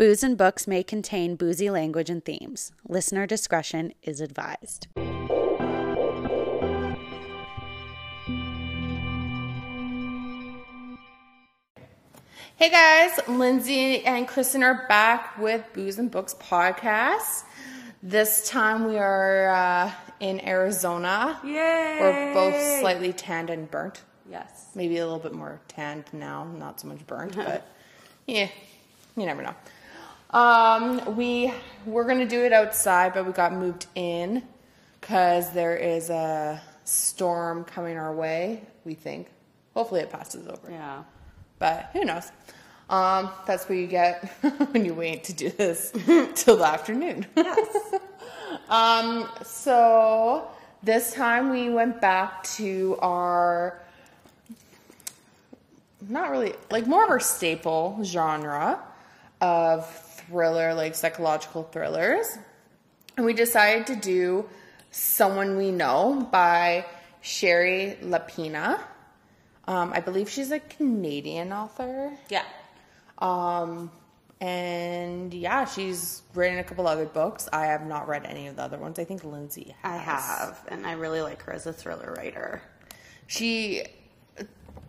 Booze and books may contain boozy language and themes. Listener discretion is advised. Hey guys, Lindsay and Kristen are back with Booze and Books podcast. This time we are uh, in Arizona. Yay! We're both slightly tanned and burnt. Yes. Maybe a little bit more tanned now, not so much burnt, but yeah, you never know. Um, we we're gonna do it outside, but we got moved in because there is a storm coming our way. We think. Hopefully, it passes over. Yeah. But who knows? Um, that's what you get when you wait to do this till the afternoon. Yes. um, so this time we went back to our not really like more of our staple genre of thriller, like psychological thrillers. And we decided to do Someone We Know by Shari Lapena. Um, I believe she's a Canadian author. yeah. Um, and yeah, she's written a couple other books. I have not read any of the other ones. I think Lindsay has. I have, and I really like her as a thriller writer. She,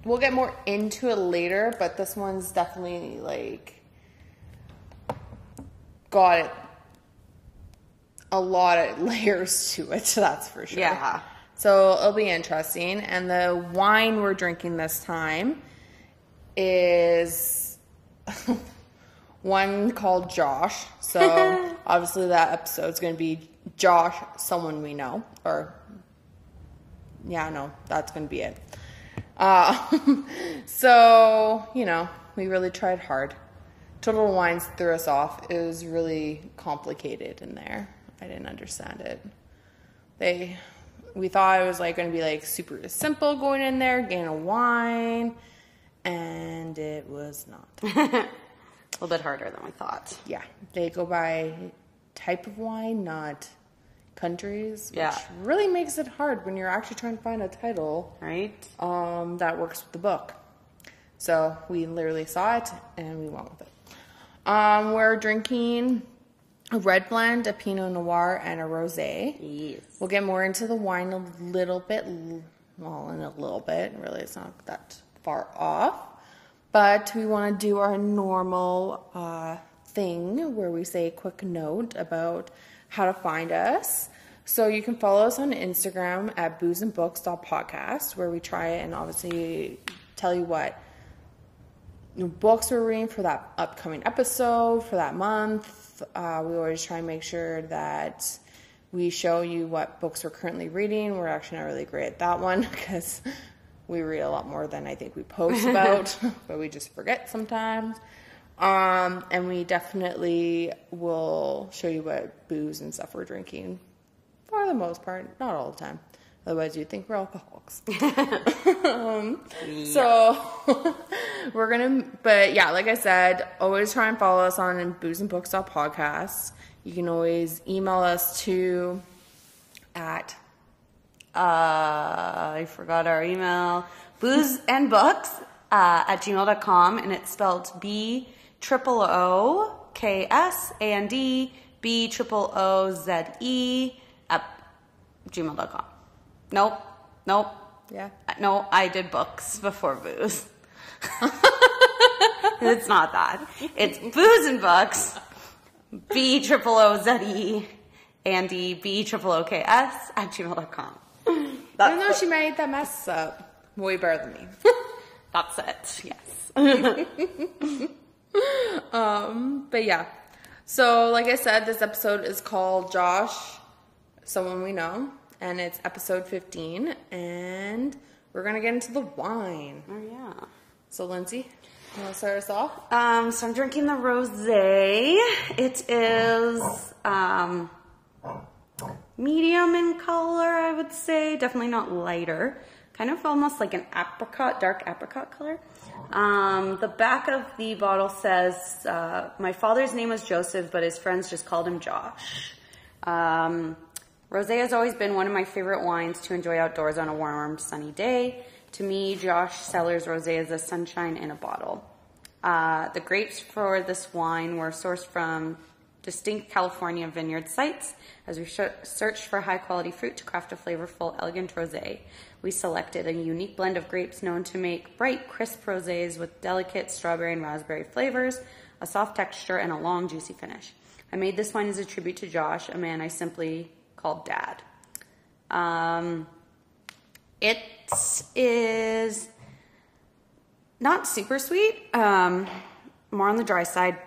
we'll get more into it later, but this one's definitely like got it. A lot of layers to it, that's for sure. Yeah. So it'll be interesting. And the wine we're drinking this time is one called Josh. So obviously that episode's going to be Josh, someone we know, or yeah, no, that's going to be it. Uh, so you know, we really tried hard. Total Wines threw us off. It was really complicated in there. I didn't understand it. They, we thought it was like going to be like super simple going in there, getting a wine, and it was not. A little bit harder than we thought. yeah, they go by type of wine, not countries, which Yeah. really makes it hard when you're actually trying to find a title Right? um, that works with the book. So we literally saw it and we went with it. Um, we're drinking a red blend, a Pinot Noir, and a rosé. Yes. We'll get more into the wine a little bit, well, in a little bit. Really, it's not that far off. But we want to do our normal uh, thing where we say a quick note about how to find us. So you can follow us on Instagram at boozeandbooks.podcast, where we try it and obviously tell you what new books we're reading for that upcoming episode for that month. Uh, we always try and make sure that we show you what books we're currently reading. We're actually not really great at that one because we read a lot more than I think we post about, but we just forget sometimes. Um, and we definitely will show you what booze and stuff we're drinking for the most part, not all the time. Otherwise, you'd think we're alcoholics. um, So we're gonna, but yeah, like I said, always try and follow us on booze and books podcast. You can always email us to at Uh, I forgot our email. Booze and books uh, at gmail.com, and it's spelled B triple O K S A N D B triple O Z E at gmail.com. Nope. Nope. yeah. No, I did books before booze. it's not that. It's booze and books. B triple O Z E Andy B triple O K S at gmail.com. Even That's, though she made that mess up, way better than me. that's it. Yes. Um, but yeah. So, like I said, this episode is called Josh, Someone We Know, and it's episode 15, and we're gonna get into the wine. Oh yeah. So, Lindsay, you wanna start us off? Um, so I'm drinking the rosé. It is um, medium in color, I would say. Definitely not lighter. Kind of almost like an apricot, dark apricot color. Um, the back of the bottle says, uh, "My father's name was Joseph, but his friends just called him Josh." Um, rosé has always been one of my favorite wines to enjoy outdoors on a warm, sunny day. To me, Josh Cellars Rosé is a sunshine in a bottle. Uh, the grapes for this wine were sourced from distinct California vineyard sites. As we sh- searched for high quality fruit to craft a flavorful, elegant rosé, we selected a unique blend of grapes known to make bright, crisp rosés with delicate strawberry and raspberry flavors, a soft texture, and a long, juicy finish. I made this wine as a tribute to Josh, a man I simply called Dad. Um, it is not super sweet, um, more on the dry side.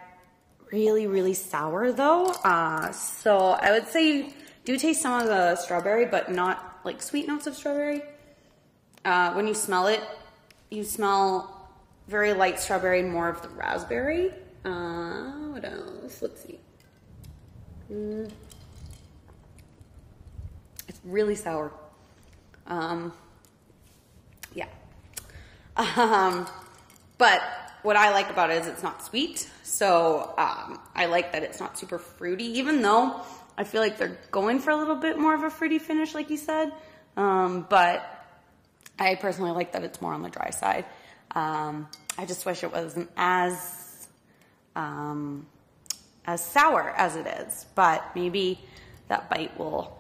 Really, really sour though. Uh, so I would say do taste some of the strawberry, but not like sweet notes of strawberry. Uh, when you smell it, you smell very light strawberry, more of the raspberry. Uh, what else? Let's see. Mm. Really sour. Um, yeah. Um, but what I like about it is it's not sweet. So um, I like that it's not super fruity, even though I feel like they're going for a little bit more of a fruity finish, like you said. Um, but I personally like that it's more on the dry side. Um, I just wish it wasn't as um, as sour as it is, but maybe that bite will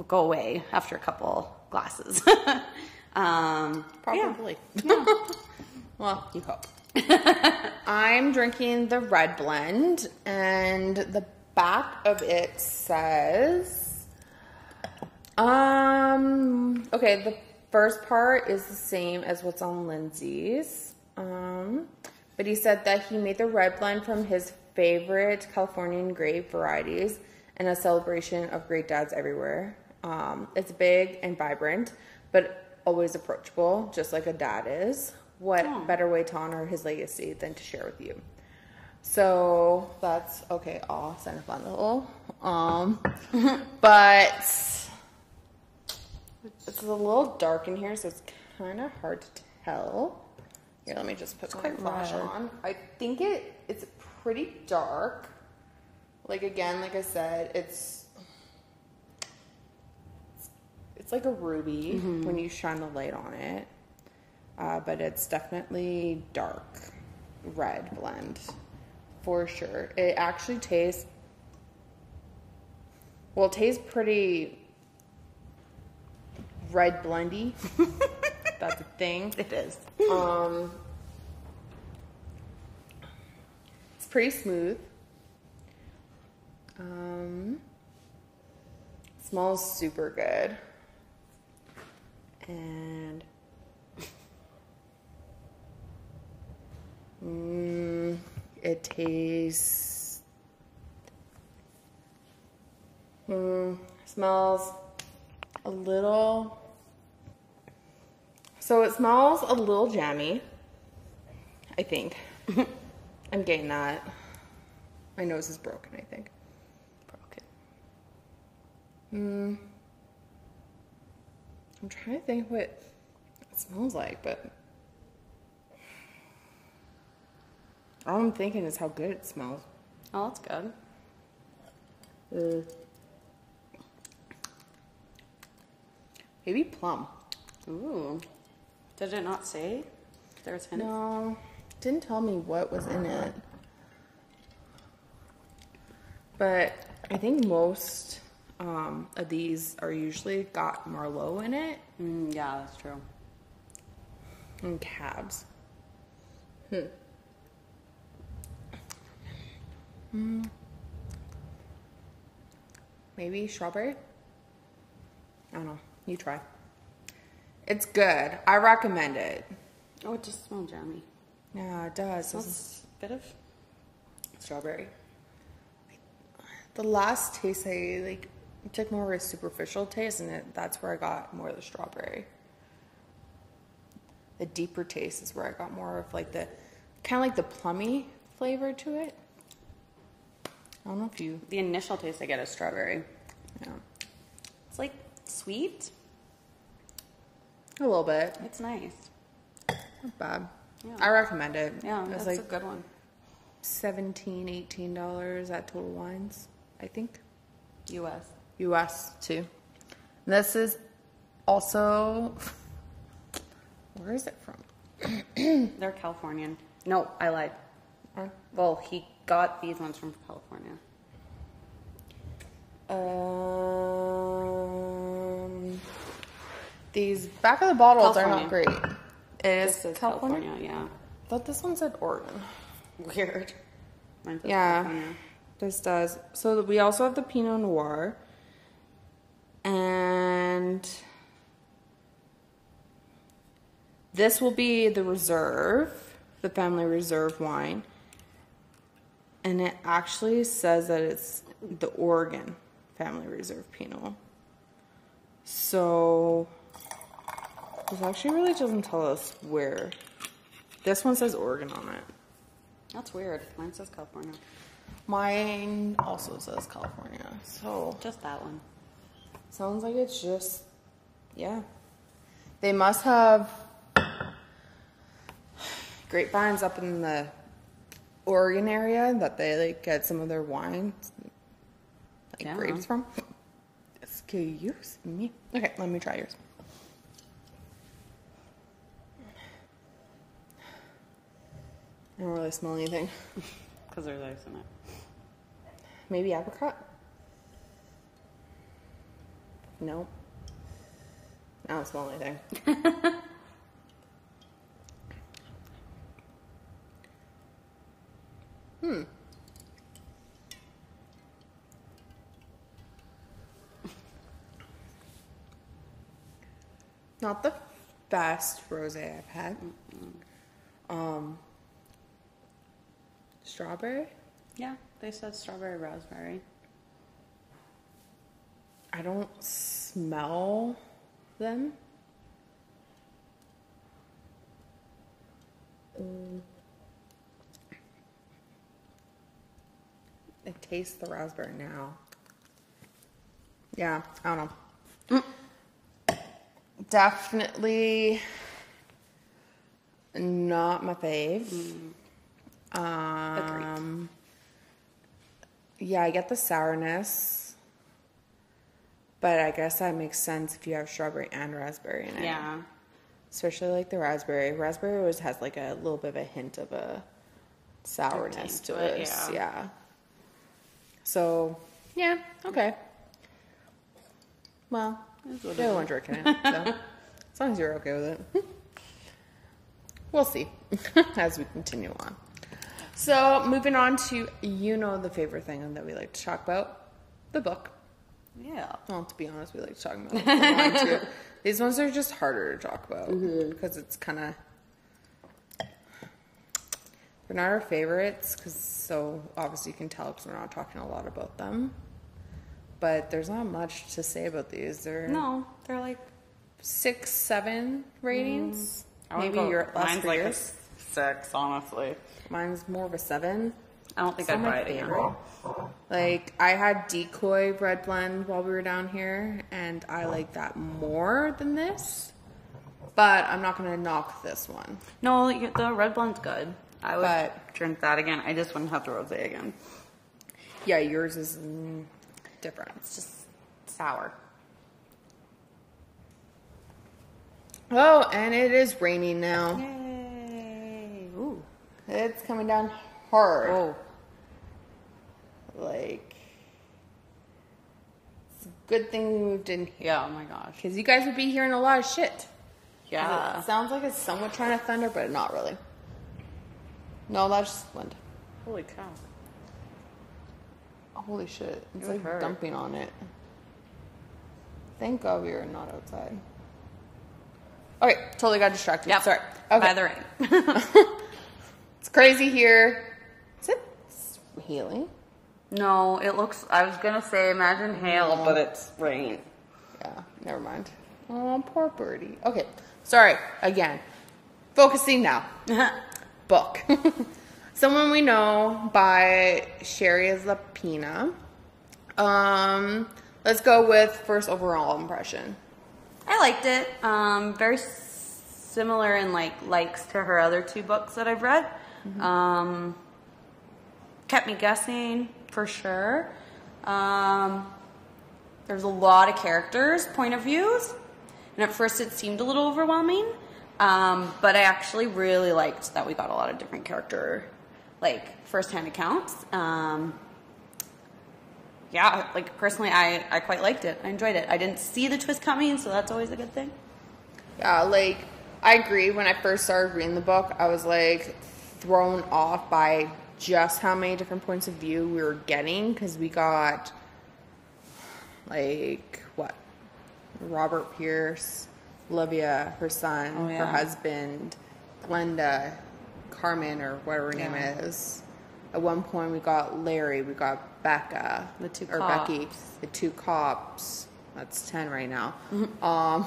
will go away after a couple glasses. um, Probably. Yeah. Well, you hope. I'm drinking the red blend, and the back of it says, um, okay, the first part is the same as what's on Lindsay's. Um, but he said that he made the red blend from his favorite Californian grape varieties and a celebration of great dads everywhere. Um, it's big and vibrant, but always approachable, just like a dad is. What better way to honor his legacy than to share with you? So that's okay. I'll send a bundle. Um, but it's a little dark in here, so it's kind of hard to tell. Here, let me just put my flash red. on. I think it it's pretty dark. Like again, like I said, it's it's like a ruby when you shine the light on it, uh, but it's definitely dark red blend for sure. It actually tastes well. It tastes pretty red blendy. That's a thing. it is. Um, it's pretty smooth. Um, smells super good. And mm, it tastes. Mm, smells a little so it smells a little jammy. I think. I'm getting that. My nose is broken, I think. Broken. Mm. I'm trying to think what it smells like, but all I'm thinking is how good it smells. Oh, that's good. Uh, maybe plum. Ooh. Did it not say? There's hints. No, didn't tell me what was in it. But I think most um, of these are usually got Merlot in it Mm, yeah, that's true. and cabs. Hmm. Hmm. Maybe strawberry? I don't know. You try. It's good. I recommend it. Oh, it just smells jammy. Yeah, it does. It's Smells a bit of strawberry. The last taste I like took more of a superficial taste, and it, that's where I got more of the strawberry. The deeper taste is where I got more of like the kind of like the plummy flavor to it. I don't know if you, the initial taste I get is strawberry. yeah, It's like sweet. a little bit, It's nice. not bad. Yeah. I recommend it. Yeah, it's that's like a good one. 17 18 dollars at Total Wines, I think. U.S. US too. This is also where is it from? They're Californian. No, I lied. Uh, Well, he got these ones from California. Um, these back of the bottles are not great. California. It is This is California. California, yeah. I thought this one said Oregon. Weird. Yeah, California. this does. So we also have the Pinot Noir, and this will be the reserve, the family reserve wine, and it actually says that it's the Oregon family reserve Pinot. So this actually really doesn't tell us where. This one says Oregon on it. That's weird. Mine says California. Mine also says California. So Just that one. Sounds like it's just yeah. They must have grapevines up in the Oregon area that they like get some of their wine, like Yeah. grapes from. Excuse me. Okay, let me try yours. I don't really smell anything. Because there's ice in it. Maybe apricot? No. I don't smell anything. hmm. Not the best rosé I've had. Um, strawberry. Yeah, they said strawberry raspberry. I don't smell them. Mm. I taste the raspberry now. Yeah, I don't know. Definitely not my fave. Um, yeah, I get the sourness, but I guess that makes sense if you have strawberry and raspberry in it. Yeah. especially like the raspberry. Raspberry always has like a little bit of a hint of a sourness to it, yeah. yeah. So yeah, okay. Well, Is what you're the it one drinking it, so as long as you're okay with it, we'll see as we continue on. So moving on to you know the favorite thing that we like to talk about, the book. Yeah. Well, to be honest, we like to talk about too. These ones are just harder to talk about mm-hmm. because it's kind of they're not our favorites. Because so obviously you can tell because we're not talking a lot about them. But there's not much to say about these. They're No, they're like six, seven ratings. Mm. Wanna Maybe your last mine's like a six, honestly. Mine's more of a seven. I don't think I'd buy my it again. favorite. Like I had decoy red blend while we were down here, and I like that more than this. But I'm not gonna knock this one. No, you- the red blend's good. I would But- drink that again. I just wouldn't have the rosé again. Yeah, yours is mm, different. It's just sour. Oh, and it is raining now. Yay! Ooh. It's coming down hard. Oh. Like, it's a good thing we moved in here Yeah. Oh my gosh. because you guys would be hearing a lot of shit. Yeah. It sounds like it's somewhat trying to thunder, but not really. No, that's just wind. Holy cow. Holy shit. It's It like hurt. dumping on it. Thank God we are not outside. Okay, totally got distracted. Yep. Sorry. Okay. By the rain. It's crazy here. Healing? no, it looks. I was gonna say imagine hail, but it's rain. Yeah, never mind. Oh, poor birdie. Okay, sorry. Again, focusing now. Book. Someone we know by Shari Lapena. Um, let's go with first overall impression. I liked it. Um, very similar in like likes to her other two books that I've read. Um, kept me guessing for sure. Um, there's a lot of characters, point of views, and at first it seemed a little overwhelming, Um, but I actually really liked that we got a lot of different character, like firsthand accounts. Um, yeah, like personally, I, I quite liked it. I enjoyed it. I didn't see the twist coming, so that's always a good thing. Yeah, like I agree. When I first started reading the book, I was like thrown off by just how many different points of view we were getting because we got like what Robert Pierce, Olivia, her son, Oh, her husband, Glenda, Carmen, or whatever her name is. At one point, we got Larry, we got Becca, The two or Becky, the two cops. That's ten right now. Um,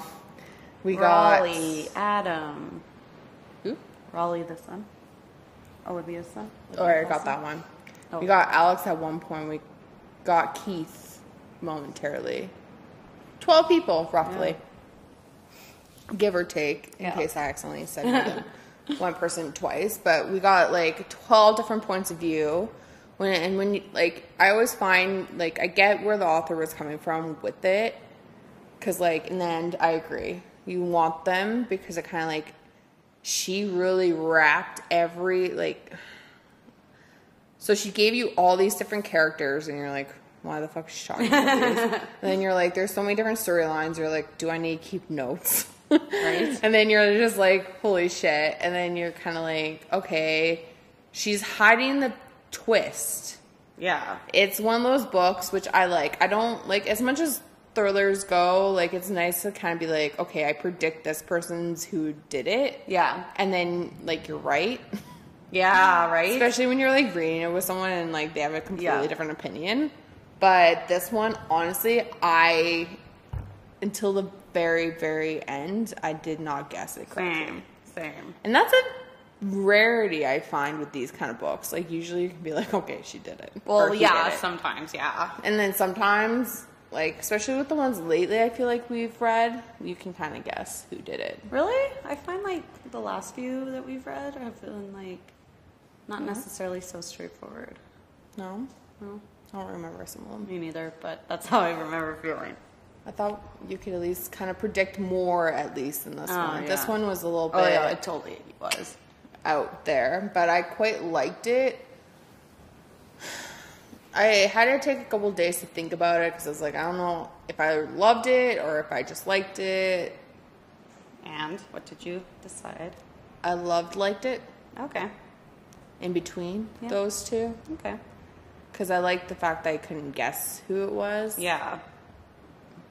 we got Raleigh, Adam, who? Raleigh the son, Olivia's son. Oh, I got that one. Oh. We got Alex at one point. We got Keith momentarily. Twelve people, roughly, give or take, in Yeah. case I accidentally said one person twice. But we got like twelve different points of view. When and when you, like I always find like I get where the author was coming from with it, because like in the end I agree. You want them because it kind of like she really wrapped every like so she gave you all these different characters, and you're like, why the fuck is she talking about and then you're like, there's so many different storylines. You're like, do I need to keep notes? Right. and then you're just like, holy shit. And then you're kind of like, okay, she's hiding the twist. Yeah. It's one of those books which I like. I don't like as much as thrillers go. Like it's nice to kind of be like, okay, I predict this person's who did it. Yeah. And then like you're right. Yeah, right? Especially when you're like reading it with someone and like they have a completely Yeah. different opinion. But this one, honestly, I until the very, very end, I did not guess it correctly. Same. Same. And that's a rarity I find with these kind of books. Like usually you can be like, okay, she did it. Well, yeah, it. sometimes, yeah. And then sometimes, like especially with the ones lately, I feel like we've read, you can kind of guess who did it. Really? I find like the last few that we've read have been like not mm-hmm. necessarily so straightforward. No, No, I don't remember some of them. me neither, but that's how I remember feeling. I thought you could at least kind of predict more, at least in this Oh, one. This one was a little bit Oh yeah, it totally was. out there, but I quite liked it. I had to take a couple days to think about it because I was like, I don't know if I loved it or if I just liked it. And what did you decide? I loved, liked it Okay. in between Yeah. those two Okay. because I liked the fact that I couldn't guess who it was. Yeah.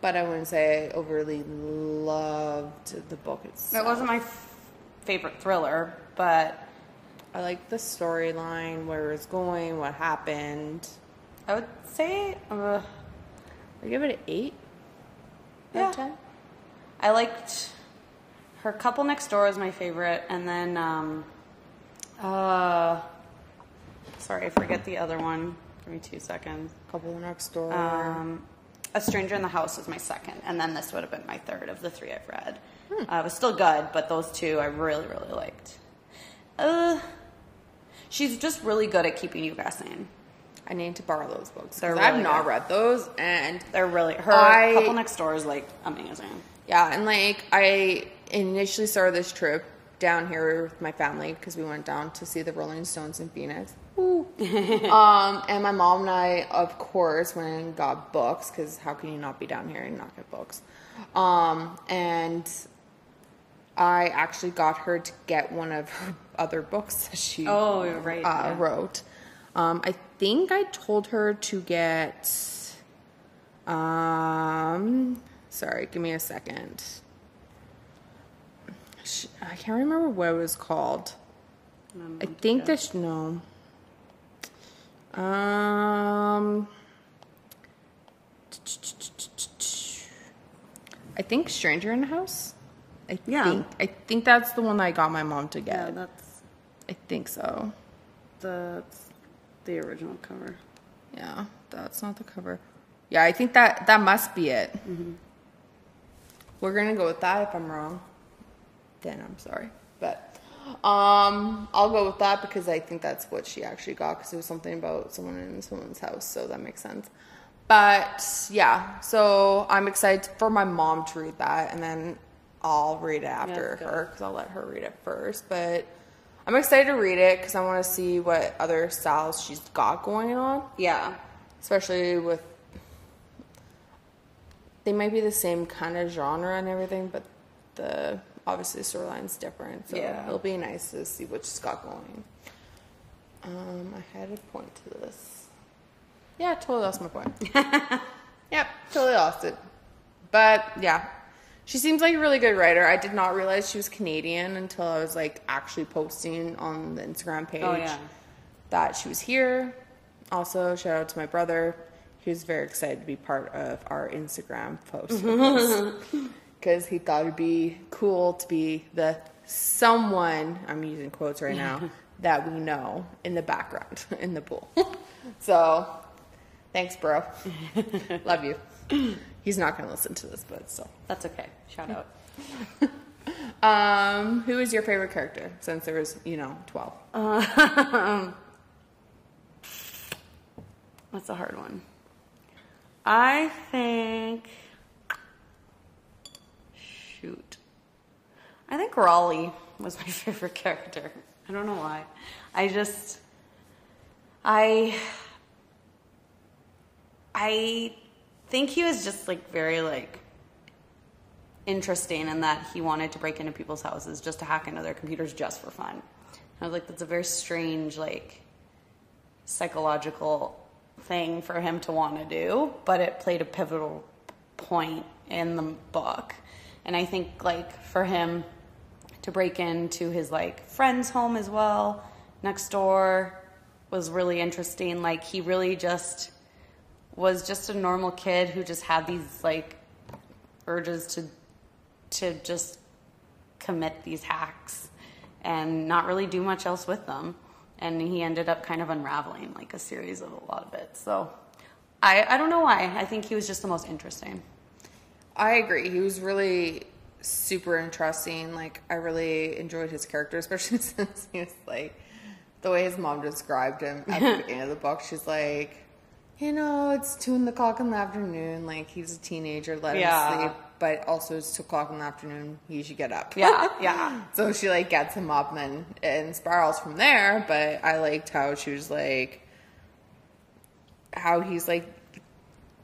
But I wouldn't say I overly loved the book itself. It wasn't my f- favorite thriller, but I liked the storyline, where it was going, what happened. I would say uh, I give it an eight. out Yeah. of ten. I liked her couple next door was my favorite, and then um, uh, sorry, I forget the other one. Give me two seconds. Couple next door. Um, a Stranger in the House was my second, and then this would have been my third of the three I've read. Uh, it was still good, but those two I really, really liked. Uh, she's just really good at keeping you guessing. I need to borrow those books They're because I've not good. read those, and They're really her I- couple next door is like amazing. yeah, and like I initially started this trip down here with my family because we went down to see the Rolling Stones in Phoenix. Um, and my mom and I, of course, went and got books because how can you not be down here and not get books? Um, and I actually got her to get one of her other books that she Oh, right, uh, yeah. wrote. Um, I think I told her to get. Um, sorry, give me a second. I can't remember what it was called. I think this no. Um, I think Stranger in the House. I Yeah. think I think that's the one that I got my mom to get. Yeah, that's I think so. the the original cover. Yeah, that's not the cover. Yeah, I think that that must be it. We're gonna go with that. If I'm wrong, then I'm sorry. But um, I'll go with that because I think that's what she actually got because it was something about someone in this woman's house, so that makes sense. But yeah, so I'm excited for my mom to read that, and then I'll read it after good. her because I'll let her read it first. But I'm excited to read it because I want to see what other styles she's got going on, Yeah. especially with. They might be the same kind of genre and everything, but the obviously the storyline's different. So Yeah. it'll be nice to see what she's got going. Um, I had a point to this. Yeah, totally lost my point. yep, totally lost it. But yeah, she seems like a really good writer. I did not realize she was Canadian until I was like actually posting on the Instagram oh, page Oh, yeah. that she was here. Also, shout out to my brother. He was very excited to be part of our Instagram post because he thought it'd be cool to be the someone I'm using quotes right now that we know in the background in the pool. so, thanks, bro. Love you. He's not going to listen to this, but still. That's okay. Shout out. Um, who is your favorite character? Since there was, you know, twelve. That's a hard one. I think. Shoot. I think Raleigh was my favorite character. I don't know why. I just. I. I think he was just like very like interesting in that he wanted to break into people's houses just to hack into their computers just for fun. I was like, that's a very strange like psychological thing for him to want to do, but it played a pivotal point in the book. And I think like for him to break into his like friend's home as well next door was really interesting. Like he really just was just a normal kid who just had these like urges to to just commit these hacks and not really do much else with them. And he ended up kind of unraveling like a series of a lot of it. So I, I don't know why. I think he was just the most interesting. I agree. He was really super interesting. Like I really enjoyed his character, especially since he was like the way his mom described him at the beginning of the book. She's like, you know, it's two in the clock in the afternoon. Like he's a teenager, let Yeah. him sleep. But also, it's two o'clock in the afternoon. He should get up. Yeah, yeah. So she like gets him up and and spirals from there. But I liked how she was like, how he's like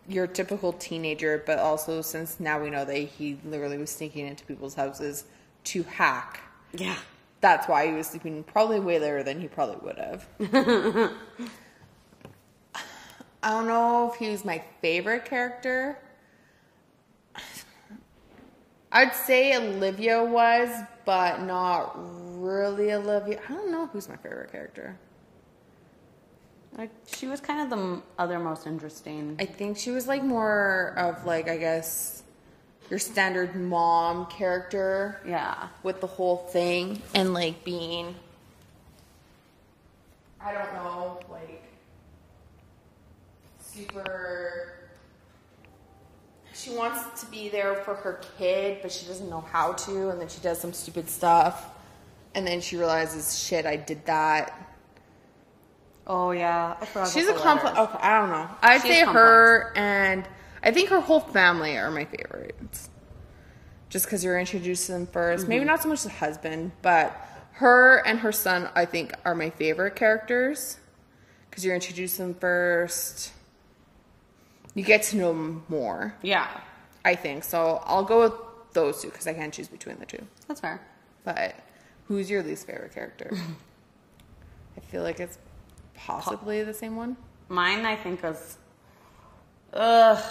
your typical teenager, but also since now we know that he literally was sneaking into people's houses to hack. Yeah. That's why he was sleeping probably way later than he probably would have. I don't know if he was my favorite character. I'd say Olivia was, but not really Olivia. I don't know who's my favorite character. Like she was kind of the other most interesting. I think she was like more of like I guess your standard mom character Yeah. with the whole thing and like being I don't know, like super she wants to be there for her kid, but she doesn't know how to, and then she does some stupid stuff. And then she realizes, shit, I did that. Oh yeah. I She's a complex. Okay, I don't know. I'd She's say her and I think her whole family are my favorites. Just because you're introduced to them 1st Maybe not so much the husband, but her and her son, I think, are my favorite characters. Because you're introduced to them first. You get to know them more, Yeah. I think. So I'll go with those two because I can't choose between the two. That's fair. But who's your least favorite character? I feel like it's possibly the same one. Mine, I think, was. Ugh.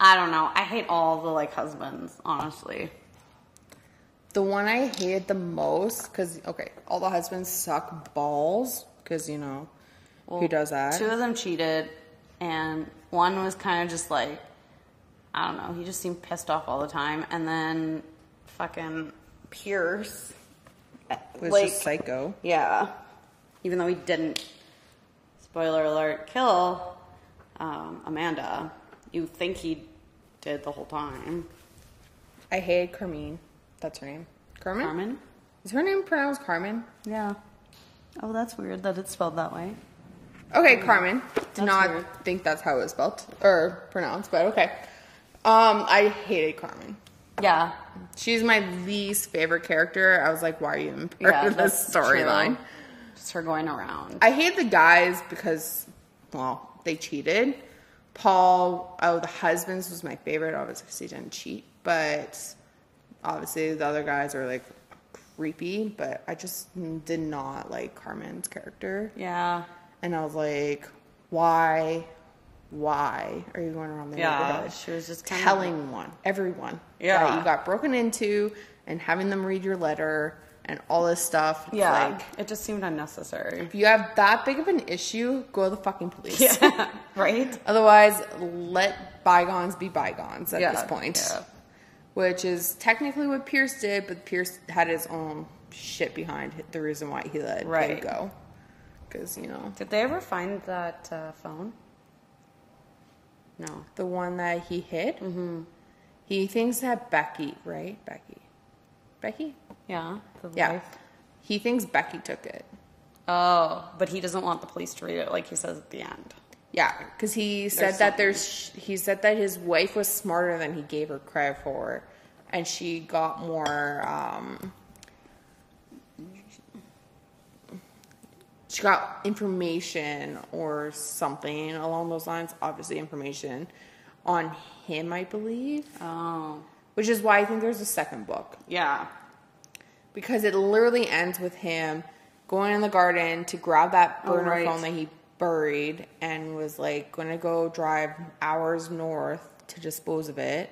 I don't know. I hate all the like husbands, honestly. The one I hated the most, because, okay, all the husbands suck balls, because, you know, who does that? Two of them cheated, and one was kind of just like, I don't know. He just seemed pissed off all the time, and then fucking Pierce was like- just psycho. Yeah. Even though he didn't, spoiler alert, kill um, Amanda, you think he did the whole time. I hated Carmine. That's her name. Carmen? Carmen? Is her name pronounced Carmen? Yeah. Oh, that's weird that it's spelled that way. Okay, Carmen. Did not weird. think that's how it was spelled or pronounced, but okay. Um, I hated Carmen. Yeah. She's my least favorite character. I was like, why are you in part Yeah, of this storyline? Just her going around. I hate the guys because, well, they cheated. Paul, oh, the husbands was my favorite, obviously, because he didn't cheat. But obviously, the other guys are like creepy. But I just did not like Carmen's character. Yeah. And I was like, why? Why are you going around the Yeah, neighborhood? she was just kind of- telling one, everyone, Yeah. that you got broken into and having them read your letter and all this stuff. It's Yeah. like, it just seemed unnecessary. if you have that big of an issue, go to the fucking police. Yeah. right? Otherwise, let bygones be bygones at Yeah, this point. yeah. Which is technically what Pierce did, but Pierce had his own shit behind the reason why he let Right. it go. Because, you know, Did they ever find that uh, phone? No. the one that he hid, mm-hmm. he thinks that Becky, right? Becky. Becky? Yeah. The Yeah. wife. He thinks Becky took it. Oh, but he doesn't want the police to read it like he says at the end. Yeah, because he said There's that there's he said that his wife was smarter than he gave her credit for, and she got more. Um, she got information or something along those lines. Obviously, information on him, I believe, Oh. which is why I think there's a second book Yeah. because it literally ends with him going in the garden to grab that Oh, burner right. phone that he buried and was like going to go drive hours north to dispose of it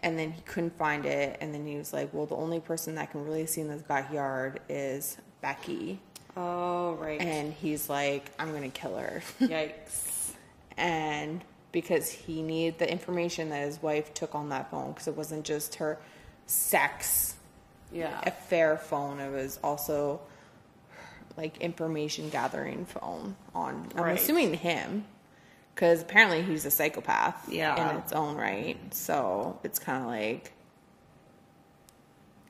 and then he couldn't find it and then he was like well the only person that can really see in this backyard is becky Oh, right. and he's like i'm going to kill her Yikes. and because he needed the information that his wife took on that phone because it wasn't just her sex Yeah. affair phone. It was also like information gathering phone on. I'm Right. assuming him because apparently he's a psychopath. Yeah. in its own right. So it's kind of like.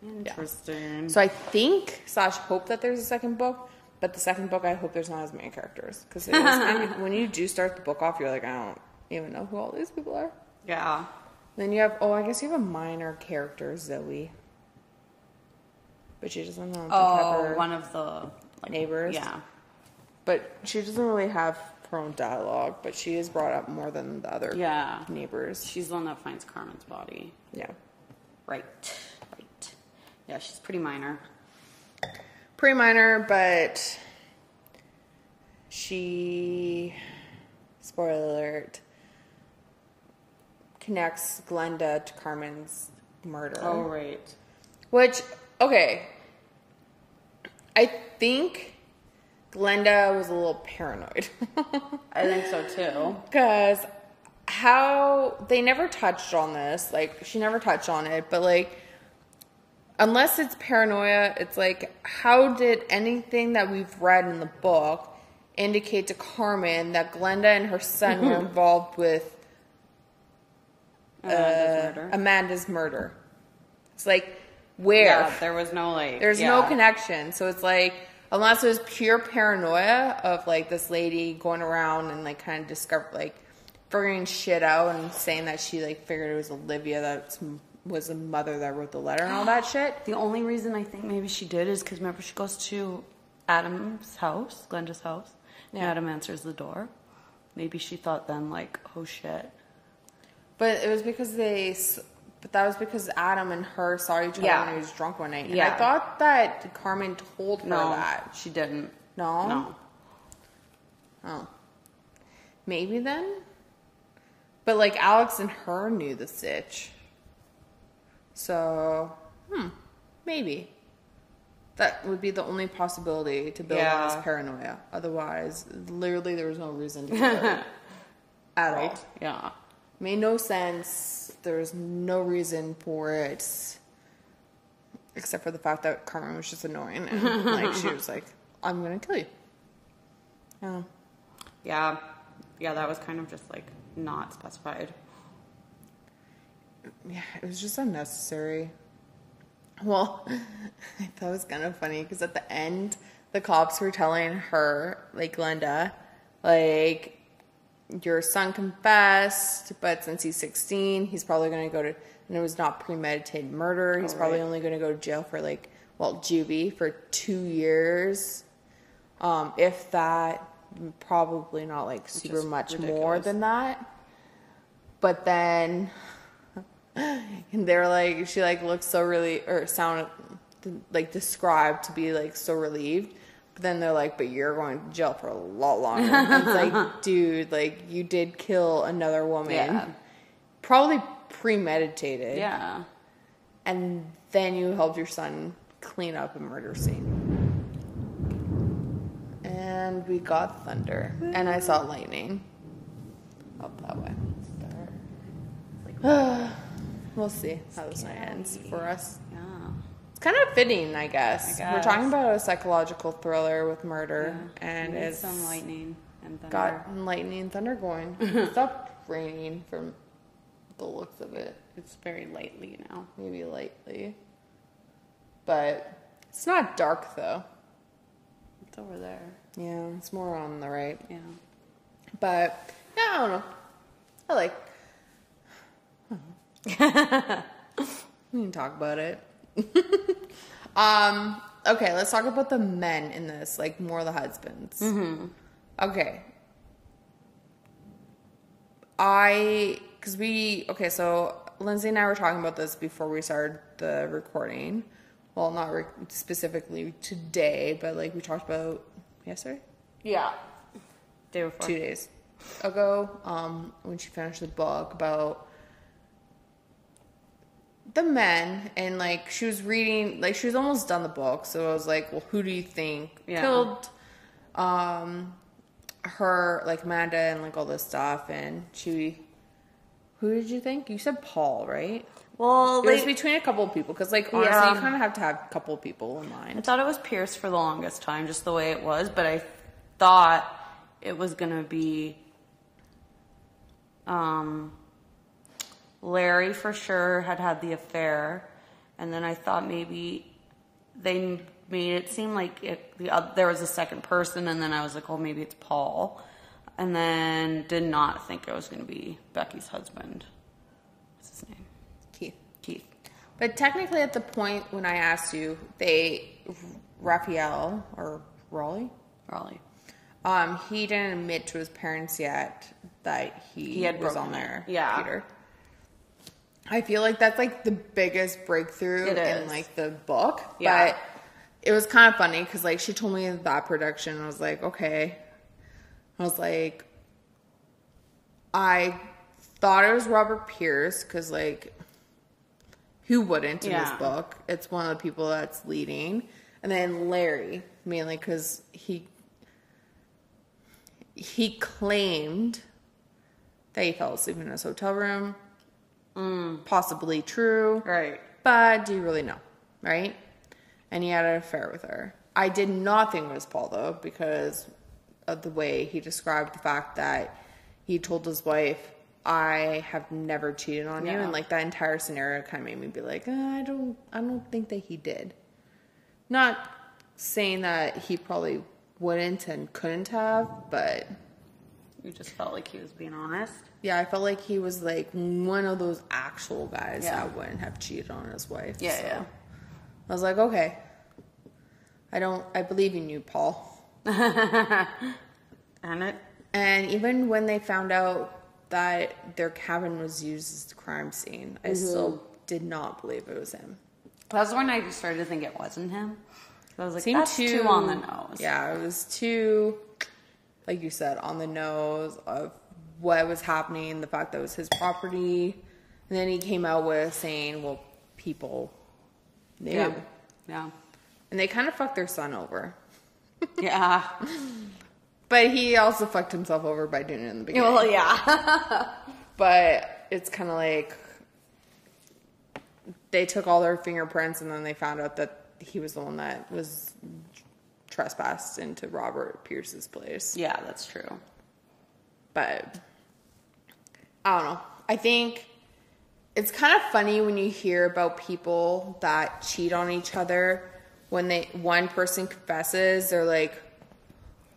Interesting. So I think slash hope that there's a second book, but the second book I hope there's not as many characters because when you do start the book off, you're like I don't even know who all these people are. Yeah. Then you have oh I guess you have a minor character Zoe, but she doesn't know. Oh, one of the like, Neighbors? Yeah. But she doesn't really have her own dialogue, but she is brought up more than the other Yeah. neighbors. She's the one that finds Carmen's body. Yeah. Right. Right. Yeah, she's pretty minor. Pretty minor, but she, spoiler alert, connects Glenda to Carmen's murder. Oh, right. Which, okay, I think Glenda was a little paranoid. I think so too. Because how they never touched on this, like she never touched on it, but like unless it's paranoia, it's like how did anything that we've read in the book indicate to Carmen that Glenda and her son were involved with uh, Amanda's murder. Amanda's murder? It's like where? Yeah, there was no like. There's yeah. no connection. So it's like, unless it was pure paranoia of like this lady going around and like kind of discover like figuring shit out and saying that she like figured it was Olivia that was the mother that wrote the letter and all that shit. The only reason I think maybe she did is because remember she goes to Adam's house, Glenda's house, and Yeah. Adam answers the door. Maybe she thought then like, oh shit. But it was because they. But that was because Adam and her saw each other Yeah. when he was drunk one night. And Yeah. I thought that Carmen told her No, that. she didn't. No? No. Oh. Maybe then? But like Alex and her knew the stitch. So, hmm, maybe. That would be the only possibility to build on Yeah. his paranoia. Otherwise, literally there was no reason to kill her. At all. Right? Yeah. Made no sense. There was no reason for it. Except for the fact that Carmen was just annoying and like she was like, I'm gonna kill you. Oh. Yeah. Yeah, that was kind of just like not specified. Yeah, it was just unnecessary. Well, I thought it was kind of funny because at the end, the cops were telling her, like Glenda, like, your son confessed, but since he's 16, he's probably going to go to, and it was not premeditated murder. He's probably only going to go to jail for like, well, juvie for two years. Um, if that, probably not like super much more than that. But then, and they're like, she like looks so really, or sound like described to be like so relieved. But then they're like, but you're going to jail for a lot longer. It's like, dude, like you did kill another woman. Yeah. Probably premeditated. Yeah. And then you helped your son clean up a murder scene. And we got thunder. And I saw lightning. Up that way. We'll see how this night ends for us. Yeah. It's kind of fitting, I guess. I We're talking about a psychological thriller with murder, and We need it's some lightning and thunder. got lightning and thunder going. it stopped raining from the looks of it, It's very lightly now. maybe lightly, but it's not dark though. It's over there. Yeah, it's more on the right. Yeah. But yeah, I don't know. I like. we can talk about it. um. Okay, let's talk about the men in this, like more the husbands. Okay. I, because we, okay, so Lindsay and I were talking about this before we started the recording. Well, not re- specifically today, but like we talked about yesterday Yeah. Day before. two days ago um, when she finished the book about the men and like she was reading like she was almost done the book so i was like well who do you think Yeah. killed um her like amanda and like all this stuff and she who did you think you said paul right Well, it was between a couple of people because like honestly Yeah. you kind of have to have a couple of people in mind. I thought it was Pierce for the longest time, just the way it was, but I thought it was gonna be um, Larry for sure had had the affair, and then I thought maybe they made it seem like it, the oth- there was a second person, and then I was like, oh, maybe it's Paul, and then did not think it was gonna be Becky's husband. What's his name? keith Keith. But technically, at the point when I asked you, they Raphael or Raleigh, Raleigh. um, he didn't admit to his parents yet that he, He had was on their Yeah. computer. I feel like that's like the biggest breakthrough in like the book. Yeah. But it was kind of funny because like she told me that production. I was like, okay. I was like, I thought it was Robert Pierce because like who wouldn't in this book? It's one of the people that's leading, and then Larry mainly because he he claimed that he fell asleep in his hotel room. Possibly true, Right. but do you really know, right? And he had an affair with her. I did not think it was Paul though because of the way he described the fact that he told his wife, "I have never cheated on you," and like that entire scenario kind of made me be like, uh, "I don't, I don't think that he did." Not saying that he probably wouldn't and couldn't have, but You just felt like he was being honest. Yeah, I felt like he was like one of those actual guys Yeah. that wouldn't have cheated on his wife. Yeah, so. yeah. I was like, okay. I don't, I believe in you, Paul. And it And even when they found out that their cabin was used as the crime scene, I mm-hmm. still did not believe it was him. that's when I started to think it wasn't him. I was like, Seemed that's too, on the nose. Yeah, it was too, like you said, on the nose of what was happening, the fact that it was his property. And then he came out with saying, well, people knew. Yeah. Yeah. And they kind of fucked their son over. Yeah. But he also fucked himself over by doing it in the beginning. well, yeah. But it's kind of like they took all their fingerprints and then they found out that he was the one that was trespassed into Robert Pierce's place. yeah, that's true. But I don't know. I think it's kind of funny when you hear about people that cheat on each other when they one person confesses they're like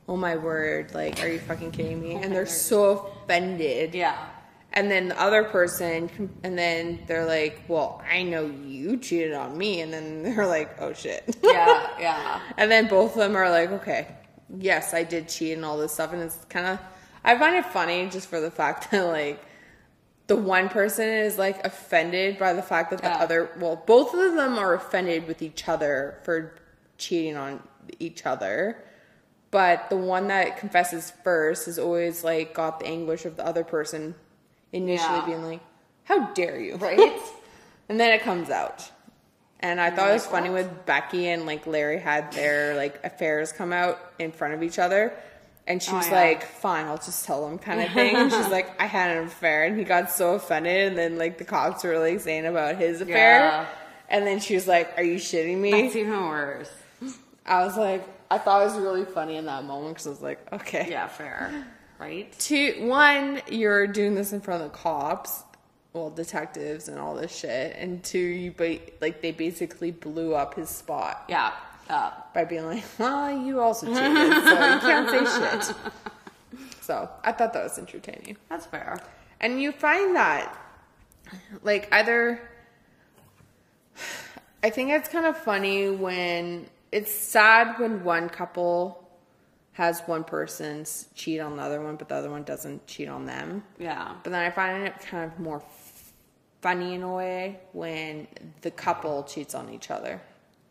oh my word, like, are you fucking kidding me? And they're so offended. Yeah. And then the other person, and then they're like, well, I know you cheated on me. And then they're like, oh shit. Yeah, yeah. And then both of them are like, okay, yes, I did cheat and all this stuff. And it's kind of, I find it funny just for the fact that, like, the one person is like offended by the fact that the Yeah. other, well, both of them are offended with each other for cheating on each other. But the one that confesses first is always like got the anguish of the other person initially Yeah. being like, how dare you? Right? And then it comes out. And I oh thought it was like, funny what? with Becky and like Larry had their like affairs come out in front of each other. And she Oh, was yeah. like, fine, I'll just tell him kind of thing. And she's like, I had an affair. And he got so offended. And then like the cops were like saying about his affair. Yeah. And then she was like, are you shitting me? That's even worse. I was like, I thought it was really funny in that moment because I was like, okay. Yeah, fair. Right? Two, one, you're doing this in front of the cops, well, detectives and all this shit, and two, you ba- like they basically blew up his spot Yeah. Uh, by being like, "Well, you also cheated, so you can't say shit." So I thought that was entertaining, that's fair. and you find that, like, either. I think it's kind of funny when it's sad when one couple has one person cheat on the other one, but the other one doesn't cheat on them. Yeah. But then I find it kind of more funny in a way when the couple cheats on each other.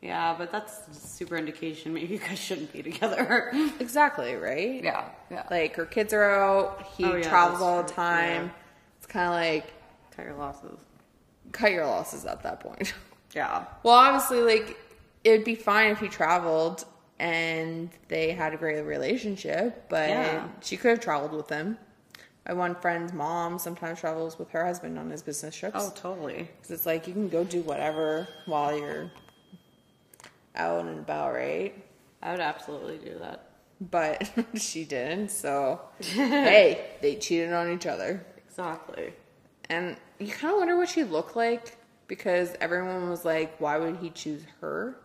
Yeah, but that's super indication maybe you guys shouldn't be together. Exactly, right? yeah. Yeah. Like her kids are out, he Oh, yeah, travels all the time. yeah. It's kind of like cut your losses. cut your losses at that point. Yeah. well, obviously, like it'd be fine if he traveled and they had a great relationship, but Yeah. she could have traveled with him. My one friend's mom sometimes travels with her husband on his business trips. Oh, totally. Because it's like you can go do whatever while you're out and about, right? I would absolutely do that. But she didn't, so hey, they cheated on each other. Exactly. And you kind of wonder what she looked like because everyone was like, why would he choose her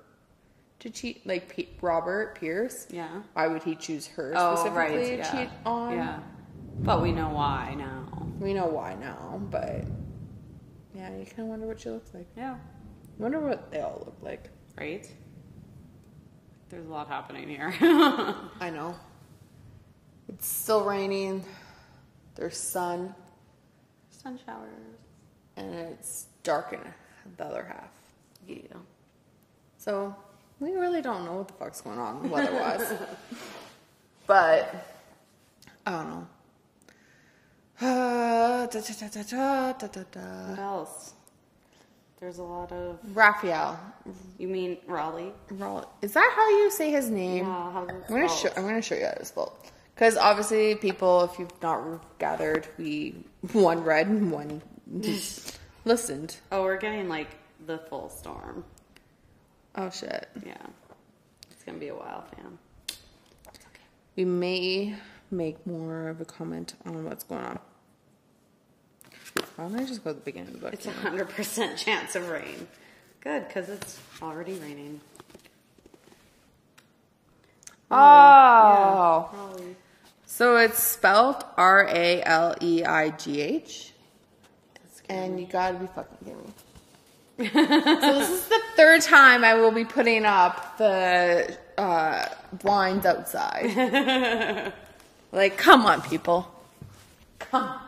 to cheat? Like P- Robert Pierce? Yeah. Why would he choose her Oh, specifically right. to Yeah. cheat on? Yeah. But we know why now. We know why now, but yeah, you kind of wonder what she looks like. Yeah. wonder what they all look like. Right? There's a lot happening here. I know. It's still raining. There's sun. Sun showers. And it's dark in the other half. Yeah. So we really don't know what the fuck's going on weather wise. but I don't know. Uh, da, da, da, what else? There's a lot of Raphael. You mean Raleigh? Raleigh. Is that how you say his name? Yeah, how I'm gonna show. I'm gonna show you how to spell. Because obviously, people, if you've not gathered, we one read and one listened. Oh, we're getting like the full storm. Oh shit. Yeah. It's gonna be a while, fam. We may make more of a comment on what's going on. Why don't I just go to the beginning of the book? It's a hundred percent chance of rain. Good, because it's already raining. Oh. Raleigh. So it's spelled R A L E I G H. And you gotta be fucking kidding me. so this is the third time I will be putting up the uh, blinds outside. like, come on, people. Come on.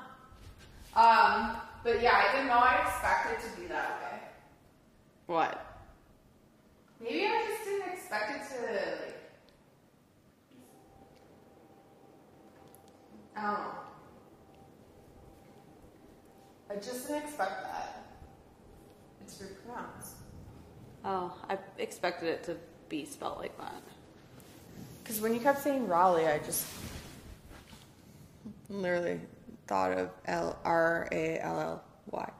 Um, but yeah, I did not know I expect it to be that way. What? Maybe I just didn't expect it to like. I don't know. I just didn't expect that. It's repronounced. Oh, I expected it to be spelled like that. Because when you kept saying Raleigh, I just literally thought of L R A L L Y.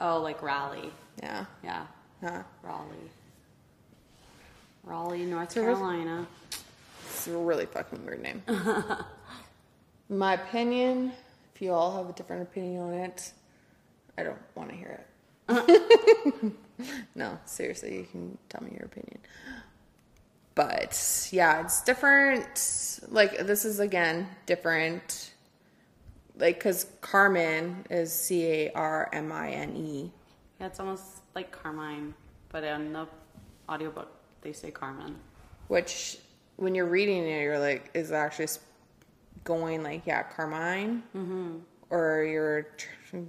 Oh, like Raleigh. Yeah. Yeah, Huh. Raleigh. Raleigh, North So Carolina. It's a really fucking weird name. My opinion, if you all have a different opinion on it, I don't want to hear it. no, seriously, you can tell me your opinion. but yeah, it's different. Like this is again different. Like because Carmen is C A R M I N E. Yeah, it's almost like Carmine, but in the audiobook they say Carmen. which when you're reading it, you're like, is it actually going like, yeah, Carmine, mm-hmm. or you're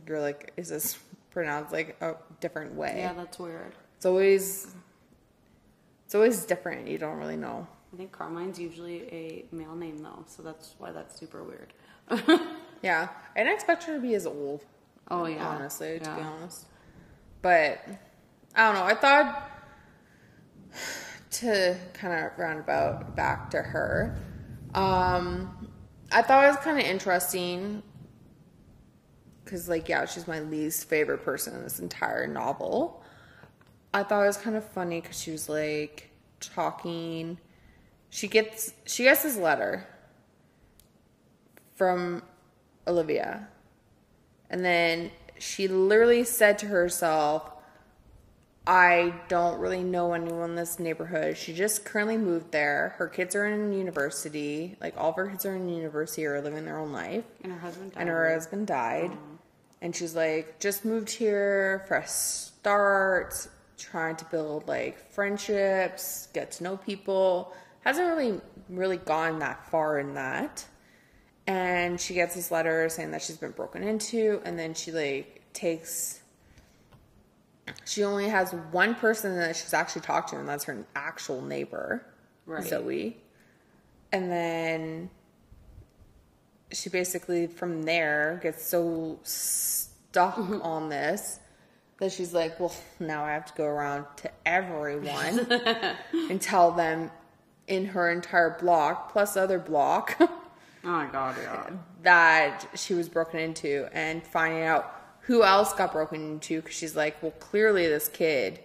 you're like, is this pronounced like a different way? Yeah, that's weird. It's always it's always different. You don't really know. I think Carmine's usually a male name though, so that's why that's super weird. Yeah, I didn't expect her to be as old. Oh, yeah. honestly, to be honest. But I don't know. I thought to kind of roundabout back to her. Um, I thought it was kind of interesting because, like, yeah, she's my least favorite person in this entire novel. I thought it was kind of funny because she was like talking. She gets she gets this letter from Olivia. And then she literally said to herself, I don't really know anyone in this neighborhood. She just currently moved there. Her kids are in university. Like all of her kids are in university or living their own life. And her husband died. And her husband died. Mm-hmm. And she's like, just moved here, fresh start, trying to build like friendships, get to know people. Hasn't really really gone that far in that. And she gets this letter saying that she's been broken into, and then she like takes she only has one person that she's actually talked to, and that's her actual neighbor, Right. Zoe. And then she basically from there gets so stuck mm-hmm. on this that she's like, well, now I have to go around to everyone and tell them in her entire block plus other block Oh my god, yeah. that she was broken into and finding out who else got broken into because she's like, well, clearly this kid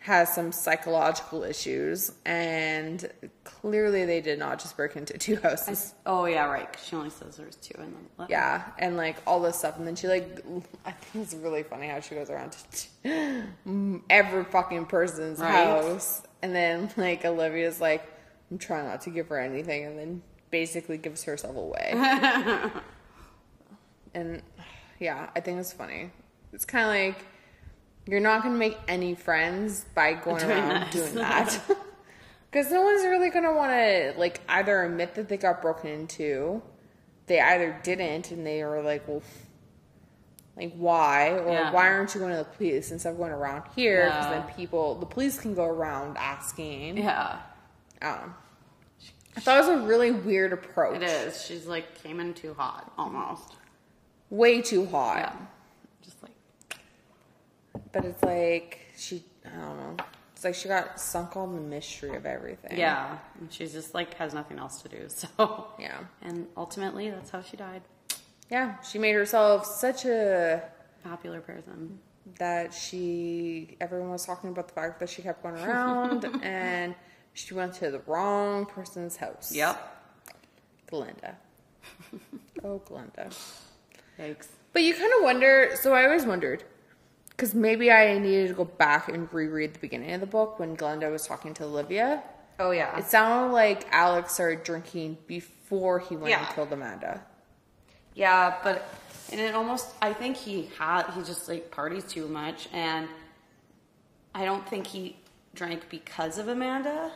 has some psychological issues and clearly they did not just break into two houses. Oh yeah, right. 'cause she only says there's two in the letter. Yeah, and like all this stuff, and then she like, I think it's really funny how she goes around to every fucking person's Right. house, and then like Olivia's like, I'm trying not to give her anything, and then basically gives herself away. and yeah, I think it's funny. It's kind of like you're not gonna make any friends by going Doing around that. doing that. Because no one's really gonna want to like either admit that they got broken into, they either didn't, and they were like, "Well, like why?" Or Yeah. "Why aren't you going to the police instead of going around here?" Because Yeah. then people, the police can go around asking. Yeah, Um, I thought it was a really weird approach. it is. She's like came in too hot, almost. Way too hot. Yeah, just like But it's like she, I don't know. It's like she got sunk on the mystery of everything. yeah. And she's just like has nothing else to do. So Yeah. and ultimately that's how she died. Yeah. She made herself such a Popular person. that she everyone was talking about the fact that she kept going around and she went to the wrong person's house. Yep. Glenda. oh, Glenda. Thanks. But you kind of wonder. So I always wondered, because maybe I needed to go back and reread the beginning of the book when Glenda was talking to Olivia. Oh yeah. It sounded like Alex started drinking before he went and killed Amanda. Yeah, but and it almost I think he had he just like parties too much and I don't think he drank because of Amanda.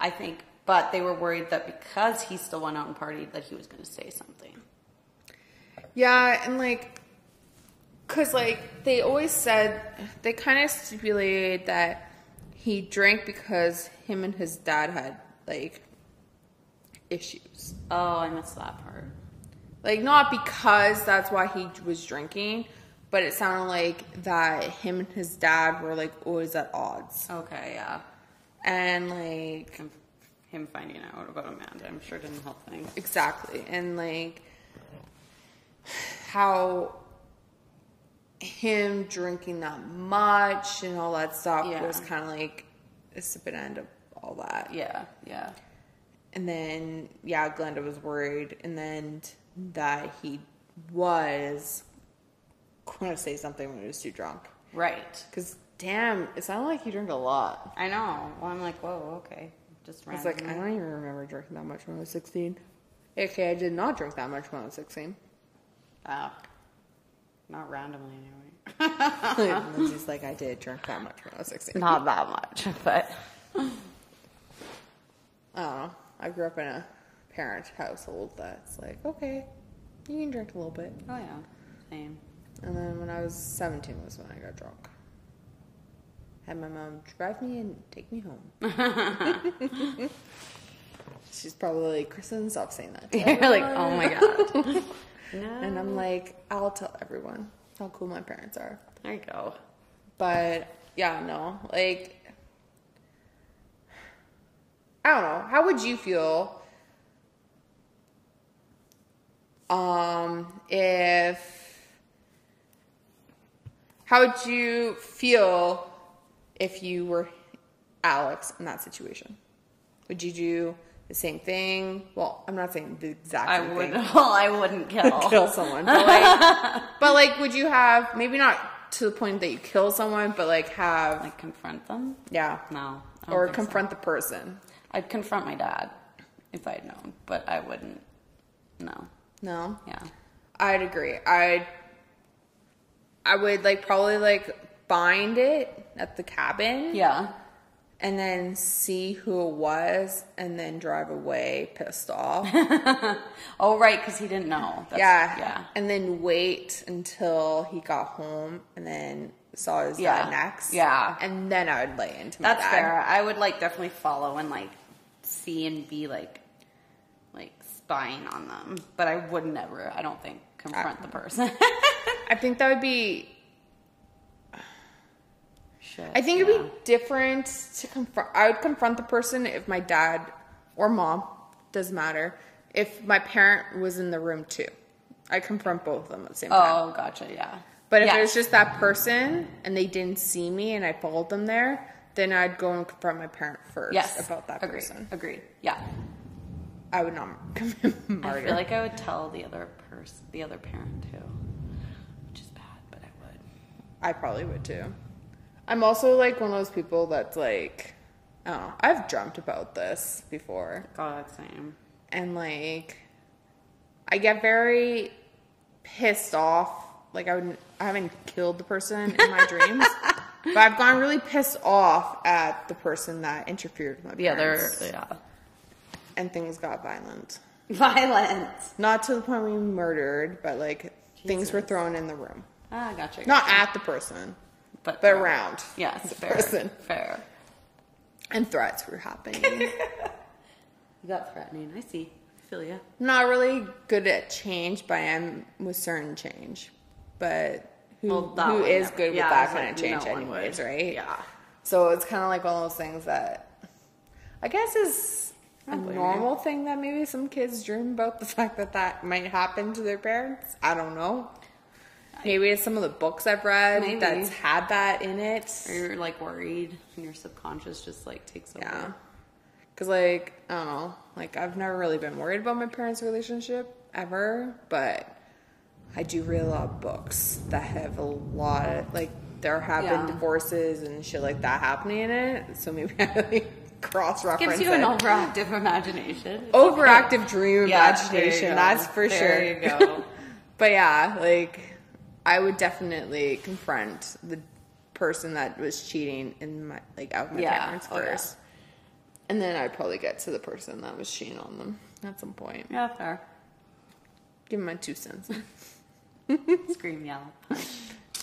I think but they were worried that because he still went out and partied that he was going to say something. Yeah, and like, cause like they always said they kind of stipulated that he drank because him and his dad had like issues. Oh, I missed that part. Like not because that's why he was drinking, but it sounded like that him and his dad were like always at odds. Okay, yeah. And like Him, finding out about Amanda, I'm sure didn't help things. Exactly. And like how him drinking that much and all that stuff Yeah. was kind of like a sip end of all that. Yeah, yeah. And then, yeah, Glenda was worried. And then that he was going to say something when he was too drunk. Right. Because Damn, it sounded like you drink a lot. I know. Well, I'm like, whoa, okay. Just I was like, I don't even remember drinking that much when I was 16. Okay, I did not drink that much when I was 16. Oh. Not randomly, anyway. Lindsay's like, I did drink that much when I was 16. Not that much, but I don't know. I grew up in a parent household that's like, okay, you can drink a little bit. oh yeah, same. And then when I was 17 was when I got drunk. Had my mom drive me and take me home. She's probably like, Kristen, stop saying that. to You're like, oh my god. no. And I'm like, I'll tell everyone how cool my parents are. There you go. But yeah, no, like, I don't know. How would you feel, um, if, how would you feel if you were Alex in that situation? Would you do the same thing? Well, I'm not saying the exact I same would. thing. Well, I wouldn't kill. kill someone. But like, but like, would you have maybe not to the point that you kill someone, but like have Like confront them? yeah, No. Or think so. confront the person? I'd confront my dad if I'd known, but I wouldn't. No. No, Yeah. I'd agree. I'd I would like probably like find it at the cabin, Yeah. and then see who it was, and then drive away pissed off. Oh, right, because he didn't know. That's, yeah, Yeah. and then wait until he got home, and then saw his Yeah. dad next. Yeah. and then I would lay into my That's dad. fair. I would like definitely follow and like see and be like, like spying on them, but I would never. I don't think confront the person. I think that would be. Shit. I think yeah. it'd be different to confront. I would confront the person if my dad or mom doesn't matter. If my parent was in the room too, I confront both of them at the same time. Oh, gotcha. Yeah. But if yeah. it was just that person and they didn't see me and I followed them there, then I'd go and confront my parent first yes about that agreed. person. Agreed. Yeah. I would not commit murder. I feel like I would tell the other person, the other parent too, which is bad, but I would. I probably would too. I'm also like one of those people that's like, know. I've dreamt about this before. God, same. and like I get very pissed off. Like I would I haven't killed the person in my dreams, but I've gone really pissed off at the person that interfered with my The other, parents, yeah. and things got violent. Violent. Not to the point we murdered, but like things were Jesus. thrown in the room, Ah, gotcha. not gotcha. at the person, but but around. Yes, fair. person, Fair. and threats were happening. You got threatening. I see. I feel. I'm not really good at change, but I am with certain change. But who Well, who never- good yeah, with that kind like of change, no anyways, right? Yeah. So it's kind of like one of those things that I guess is a you. normal thing that maybe some kids dream about the fact that that might happen to their parents. I don't know. Maybe it's some of the books I've read Maybe. that's had that in it. Or you're like worried and your subconscious just like takes over. Yeah. Cause like, I don't know, like I've never really been worried about my parents' relationship ever, but I do read a lot of books that have a lot of, like, there have Yeah. been divorces and shit like that happening in it. So maybe I like cross reference Gives you an overactive imagination. It's Overactive dream Yeah, imagination, that's for There sure. you go. but yeah, like I would definitely confront the person that was cheating in my like out of my Yeah. parents Oh, yeah. first. And then I'd probably get to the person that was cheating on them at some point. Yeah, fair. Give him my two cents. Scream, yell, punch.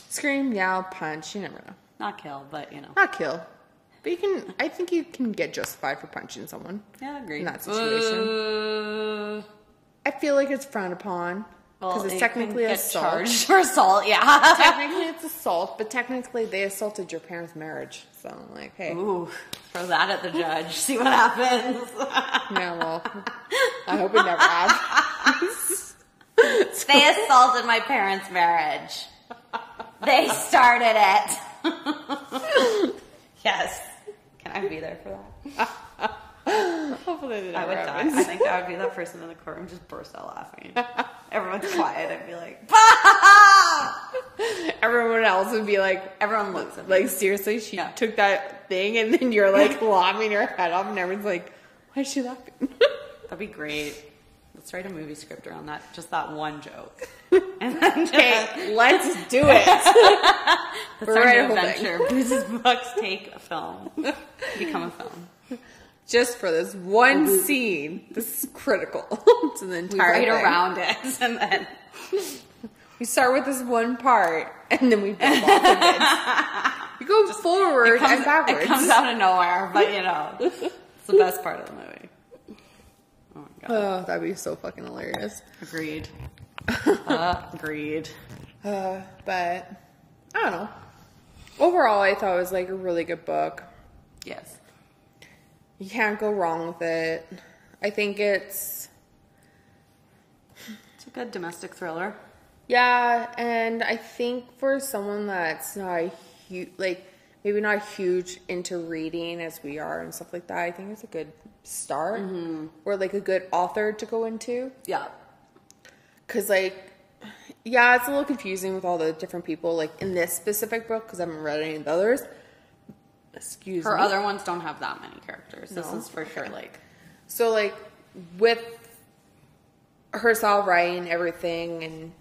Scream, yell, punch, you never know. Not kill, but you know. Not kill. But you can I think you can get justified for punching someone. Yeah, I agree. In that situation. Uh, I feel like it's frowned upon. Because well, it's it technically assault. charged for assault. Yeah. technically it's assault, but technically they assaulted your parents' marriage. So I'm like, hey, Ooh, throw that at the judge. See what happens. yeah, well, I hope it never happens. they assaulted my parents' marriage. They started it. yes. Can I be there for that? Hopefully it I would die. I think I would be that person in the courtroom, just burst out laughing. Everyone's quiet. I'd be like, "Bah!" Everyone else would be like, Everyone looks at me. like seriously, she Yeah. took that thing, and then you're like laughing your head off, and everyone's like, why is she laughing? That'd be great. Let's write a movie script around that. Just that one joke. And then okay, let's do it. that's we're new adventure. Bruce's Bucks take a film. Become a film. Just for this one scene, this is critical to the entire We write thing. around it. And then We start with this one part, and then we build off of it. We go forward it comes, and backwards. it comes out of nowhere, but you know, it's the best part of the movie. Oh my god. Oh, that'd be so fucking hilarious. Agreed. Agreed. Uh, but I don't know. Overall, I thought it was like a really good book. Yes. You can't go wrong with it. I think it's It's a good domestic thriller. yeah, and I think for someone that's not huge, like maybe not huge into reading as we are and stuff like that, I think it's a good start mm-hmm. or like a good author to go into. Yeah. Cause like, yeah, it's a little confusing with all the different people like in this specific book because I haven't read any of the others. Excuse Her me. other ones don't have that many characters. This No? is for sure like So like with herself writing everything and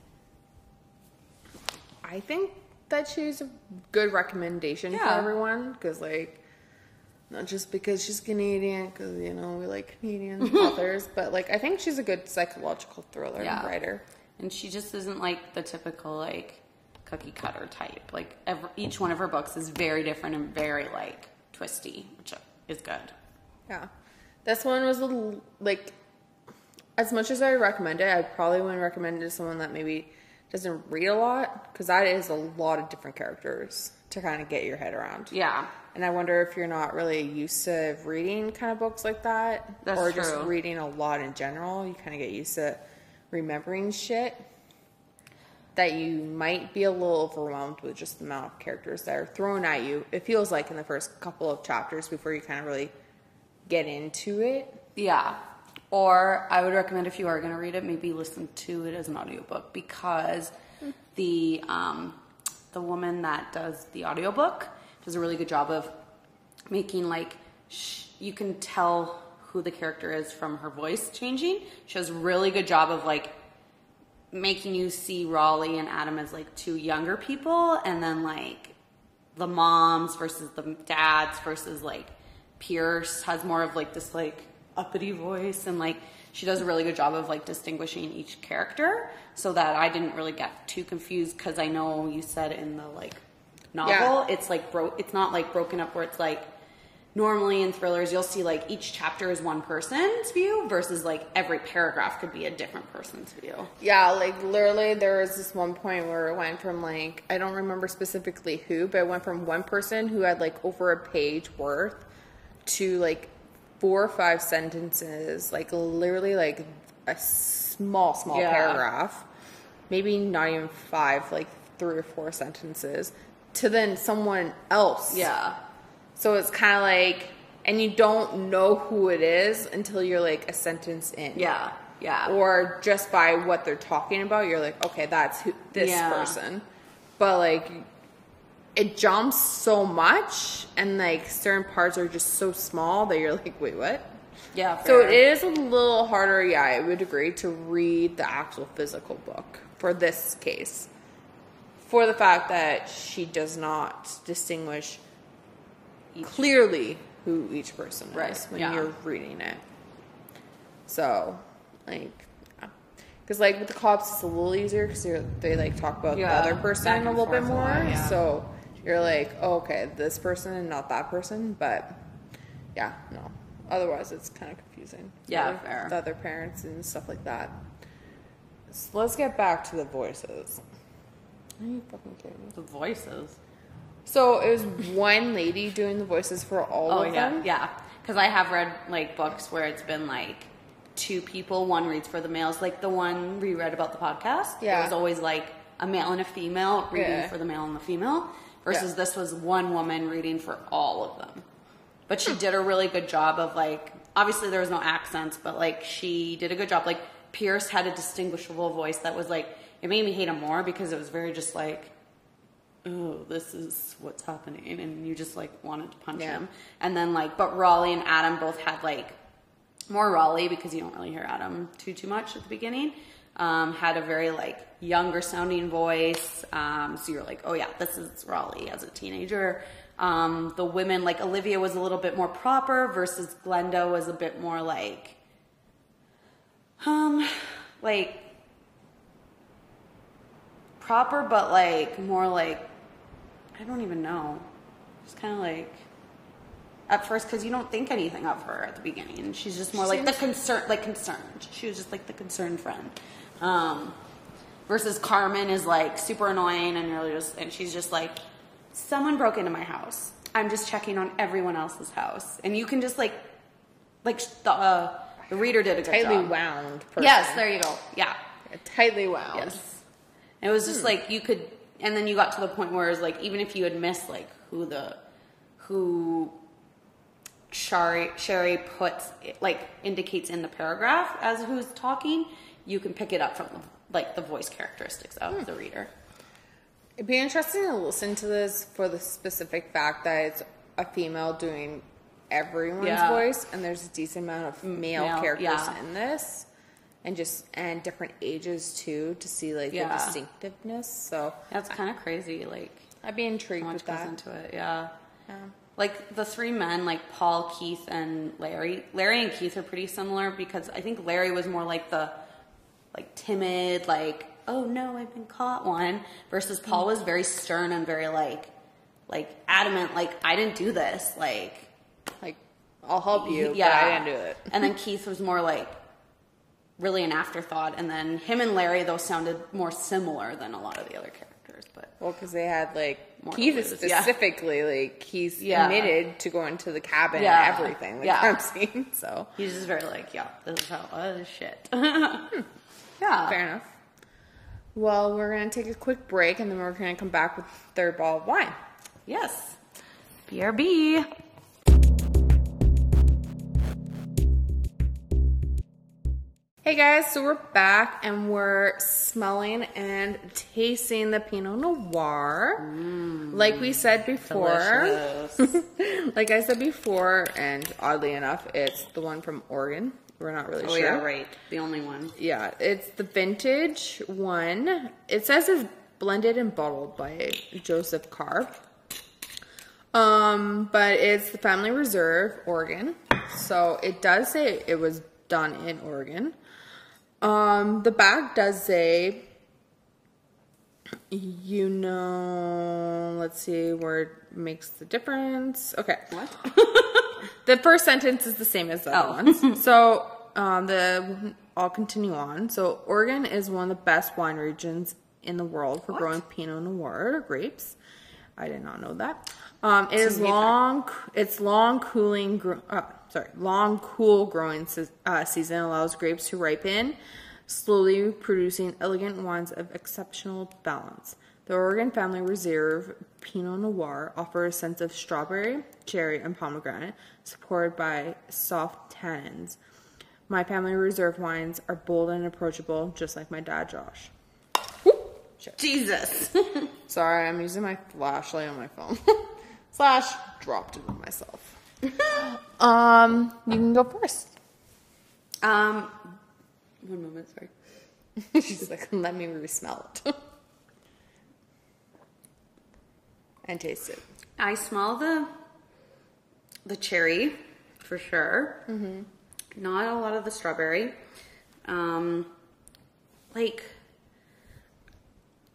I think that she's a good recommendation for everyone because like not just because she's Canadian because you know we like Canadian authors but like I think she's a good psychological thriller Yeah. writer. and she just isn't like the typical like cookie cutter type. Like every, each one of her books is very different and very like twisty, which is good. Yeah. This one was a l- like as much as I recommend it, I probably wouldn't recommend it to someone that maybe doesn't read a lot because that is a lot of different characters to kind of get your head around. Yeah. And I wonder if you're not really used to reading kind of books like that That's or just reading a lot in general, you kind of get used to remembering shit that you might be a little overwhelmed with just the amount of characters that are thrown at you. It feels like in the first couple of chapters before you kind of really get into it. Yeah. Or I would recommend if you are going to read it, maybe listen to it as an audiobook because the um, the woman that does the audiobook does a really good job of making like sh- you can tell who the character is from her voice changing. She does a really good job of like making you see Raleigh and Adam as like two younger people and then like the moms versus the dads versus like Pierce has more of like this like uppity voice and like she does a really good job of like distinguishing each character so that I didn't really get too confused because I know you said in the like novel Yeah. it's like bro it's not like broken up where it's like normally in thrillers you'll see like each chapter is one person's view versus like every paragraph could be a different person's view. Yeah, like literally, there was this one point where it went from like I don't remember specifically who, but it went from one person who had like over a page worth to like four or five sentences, like literally like a small, small Yeah. paragraph, maybe not even five, like three or four sentences, to then someone else. Yeah. So it's kind of like, and you don't know who it is until you're like a sentence in Yeah. Yeah. or just by what they're talking about, you're like, okay, that's who, this Yeah. person. But like, it jumps so much, and like certain parts are just so small that you're like, wait, what? yeah. So it is a little harder, yeah, I would agree, to read the actual physical book for this case. For the fact that she does not distinguish clearly who each person Right, is when yeah. you're reading it. So, like, because like with the cops, it's a little easier because they like talk about Yeah, the other person a little bit more. lot, yeah. So you're like, oh, okay, this person and not that person. But yeah, no. Otherwise, it's kind of confusing. Yeah, fair. The other parents and stuff like that. So let's get back to the voices. Are you fucking kidding me? the voices. So it was one lady doing the voices for all Oh of yeah, them. yeah. Because I have read like books where it's been like two people. One reads for the males, like the one we read about the podcast. Yeah. it was always like a male and a female reading Yeah. for the male and the female. Versus Yeah. this was one woman reading for all of them. But she did a really good job of like. Obviously, there was no accents, but like she did a good job. Like Pierce had a distinguishable voice that was like it made me hate him more because it was very just like, oh, this is what's happening, and you just like wanted to punch Yeah. him. And then like, but Raleigh and Adam both had like more Raleigh because you don't really hear Adam too too much at the beginning. Um, had a very like younger sounding voice, um, so you're like, oh yeah, this is Raleigh as a teenager. Um, the women like Olivia was a little bit more proper versus Glenda was a bit more like, um, like proper, but like more like I don't even know. It's kind of like at first because you don't think anything of her at the beginning. She's just more like the concern, like concerned. She was just like the concerned friend. Um, versus Carmen is like super annoying, and you're just and she's just like, someone broke into my house. I'm just checking on everyone else's house, and you can just like, like the uh, the reader did a good Tightly job. wound. Person. Yes, there you go. Yeah. tightly wound. Yes. It was just like you could, and then you got to the point where it was like even if you had missed like who the who Shari Shari puts like indicates in the paragraph as who's talking, you can pick it up from the like the voice characteristics of the hmm. reader. It'd be interesting to listen to this for the specific fact that it's a female doing everyone's Yeah. voice, and there's a decent amount of male, male, characters yeah. in this, and just and different ages too to see like Yeah. the distinctiveness. So That's kind of crazy. Like I'd be intrigued how with goes that. into it. Yeah. Yeah. Like the three men, like Paul, Keith, and Larry. Larry and Keith are pretty similar because I think Larry was more like the like timid, like oh no, I've been caught one, versus Paul was very stern and very like like adamant, like I didn't do this, like Like I'll help you, yeah, but I didn't do it. and then Keith was more like really an afterthought, and then him and Larry though sounded more similar than a lot of the other characters, but Well, because they had like More Keith to is lose, yeah. specifically like he's Yeah. admitted to going to the cabin Yeah. and everything, the yeah, I'm seeing So he's just very like yeah, this is how uh, shit. yeah, fair enough. Well, we're gonna take a quick break and then we're gonna come back with third ball of wine. Yes. BRB. Hey guys, so we're back and we're smelling and tasting the Pinot Noir. like we said before, like I said before, and oddly enough, it's the one from Oregon. We're not really Oh sure. Oh yeah, right. The only one. Yeah, it's the vintage one. It says it's blended and bottled by Joseph Carr. Um, but it's the Family Reserve, Oregon. So it does say it was done in Oregon. Um, the back does say, you know, let's see where it makes the difference. Okay. What? The first sentence is the same as the other Oh. ones. So um, the I'll continue on. So Oregon is one of the best wine regions in the world for What? growing Pinot Noir grapes. I did not know that. Um, it is long. It's long cooling. gro- Uh, sorry, long cool growing se- uh, season allows grapes to ripen, slowly producing elegant wines of exceptional balance. The Oregon Family Reserve Pinot Noir offers a sense of strawberry, cherry, and pomegranate, supported by soft tannins. My Family Reserve wines are bold and approachable, just like my dad, Josh. Jesus. Sorry, I'm using my flashlight on my phone. Slash dropped it on myself. um, you can go first. um, one moment, sorry. She's like, let me re-smell it. and taste it. I smell the the cherry for sure. Mm-hmm. Not a lot of the strawberry. Um, like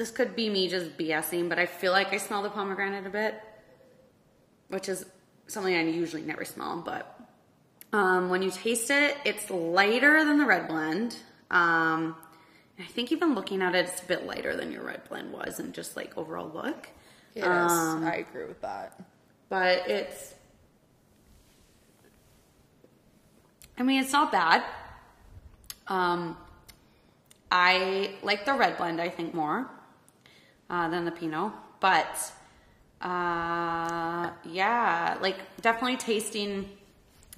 this could be me just BSing, but I feel like I smell the pomegranate a bit, which is something I usually never smell. But um, when you taste it, it's lighter than the red blend. Um, I think even looking at it, it's a bit lighter than your red blend was, and just like overall look. Yes, Um, I agree with that. but it's I mean it's not bad. Um I like the red blend I think more uh, than the Pinot, but uh yeah, like definitely tasting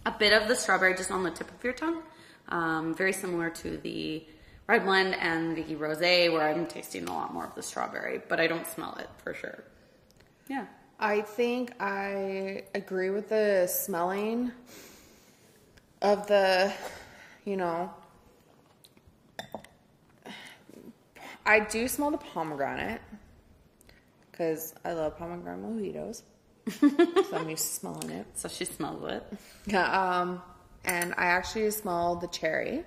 a bit of the strawberry just on the tip of your tongue. Um very similar to the red blend and the rosé, where I'm tasting a lot more of the strawberry, but I don't smell it for sure. Yeah. I think I agree with the smelling of the, you know, I do smell the pomegranate because I love pomegranate mojitos. so I'm used to smelling it. So she smells it. Yeah, um, and I actually smell the cherry.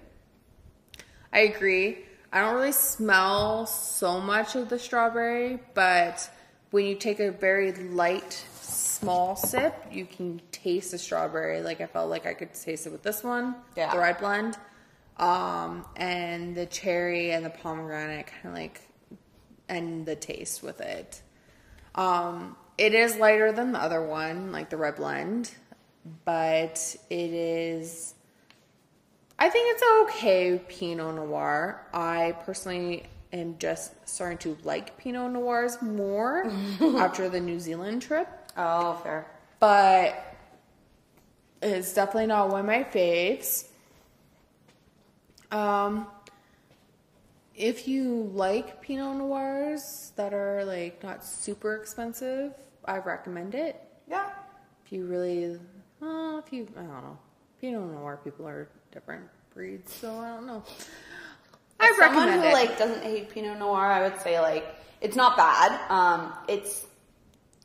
I agree. I don't really smell so much of the strawberry, but when you take a very light, small sip, you can taste the strawberry. Like I felt like I could taste it with this one, Yeah. the red blend, um, and the cherry and the pomegranate, kind of like, and the taste with it. Um, it is lighter than the other one, like the red blend, but it is. I think it's okay Pinot Noir. I personally am just starting to like Pinot Noirs more after the New Zealand trip, Oh, fair. but it's definitely not one of my faves. Um, if you like Pinot Noirs that are like not super expensive, I recommend it. Yeah. If you really, uh, if you, I don't know, Pinot Noir people are different breeds, so I don't know. I As someone who it. like doesn't hate Pinot Noir, I would say like it's not bad. Um, it's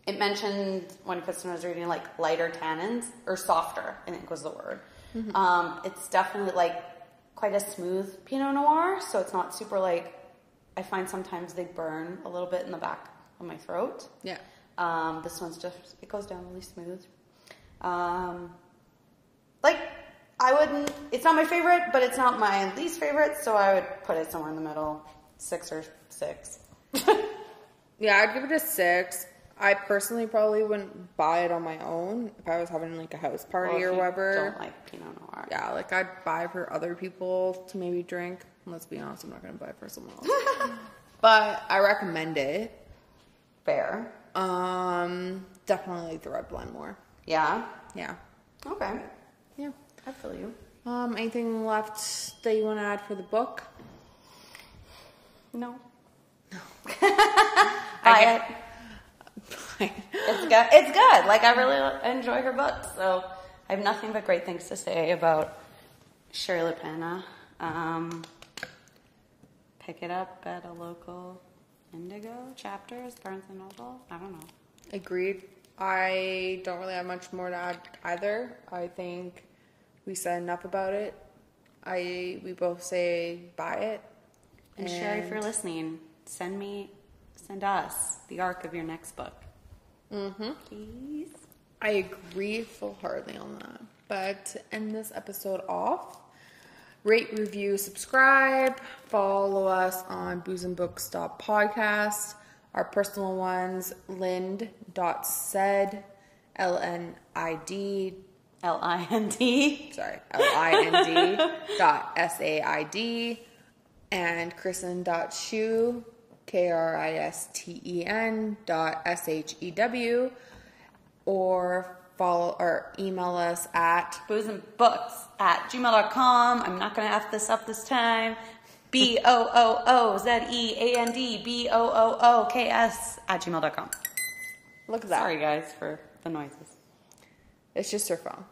it mentioned when Kristen was reading like lighter tannins or softer, I think was the word. Mm-hmm. Um, it's definitely like quite a smooth Pinot Noir, so it's not super like. I find sometimes they burn a little bit in the back of my throat. yeah. Um, this one's just it goes down really smooth. Um, like I wouldn't. It's not my favorite, but it's not my least favorite. So I would put it somewhere in the middle, six or six. Yeah, I'd give it a six. I personally probably wouldn't buy it on my own if I was having like a house party Well, or whatever. Don't like Pinot Noir. Yeah, like I'd buy for other people to maybe drink. Let's be honest, I'm not gonna buy it for someone else. but I recommend it. Fair. Um, definitely like the red blend more. Yeah. Yeah, Okay. yeah. I feel you. Um, anything left that you want to add for the book? No. No. I Buy get- it. It's good. It's good. Like I really enjoy her books, so I have nothing but great things to say about Shari Lapena. Um, pick it up at a local Indigo chapters, Barnes and Noble. I don't know. Agreed. I don't really have much more to add either. I think we said enough about it. I we both say buy it. And, Shari, if you're listening, send me, send us the arc of your next book. Mm-hmm. Please. I agree full heartedly on that. But to end this episode off, rate, review, subscribe, follow us on boozandbooks.podcast. Our personal ones, lind.said, L-N-I-D, L I N D. sorry, L-I-N-D dot S-A-I-D, and Kristen dot Shew, K-R-I-S-T-E-N dot S-H-E-W, or follow or email us at Booze and books at gmail.com. I'm not going to F this up this time. B O O O Z E A N D B O O O K S at gmail.com. look at that. Sorry, guys, for the noises. It's just her phone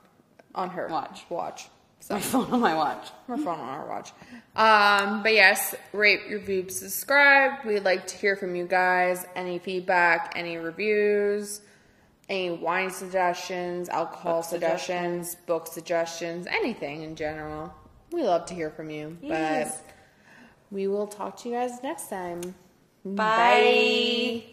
on her Watch. Watch. So My phone on my watch. her phone on our watch. Um, but yes, rate, review, subscribe. We'd like to hear from you guys. Any feedback, any reviews, any wine suggestions, alcohol Book suggestions, book suggestions, anything in general. We love to hear from you. Yes. But we will talk to you guys next time. Bye.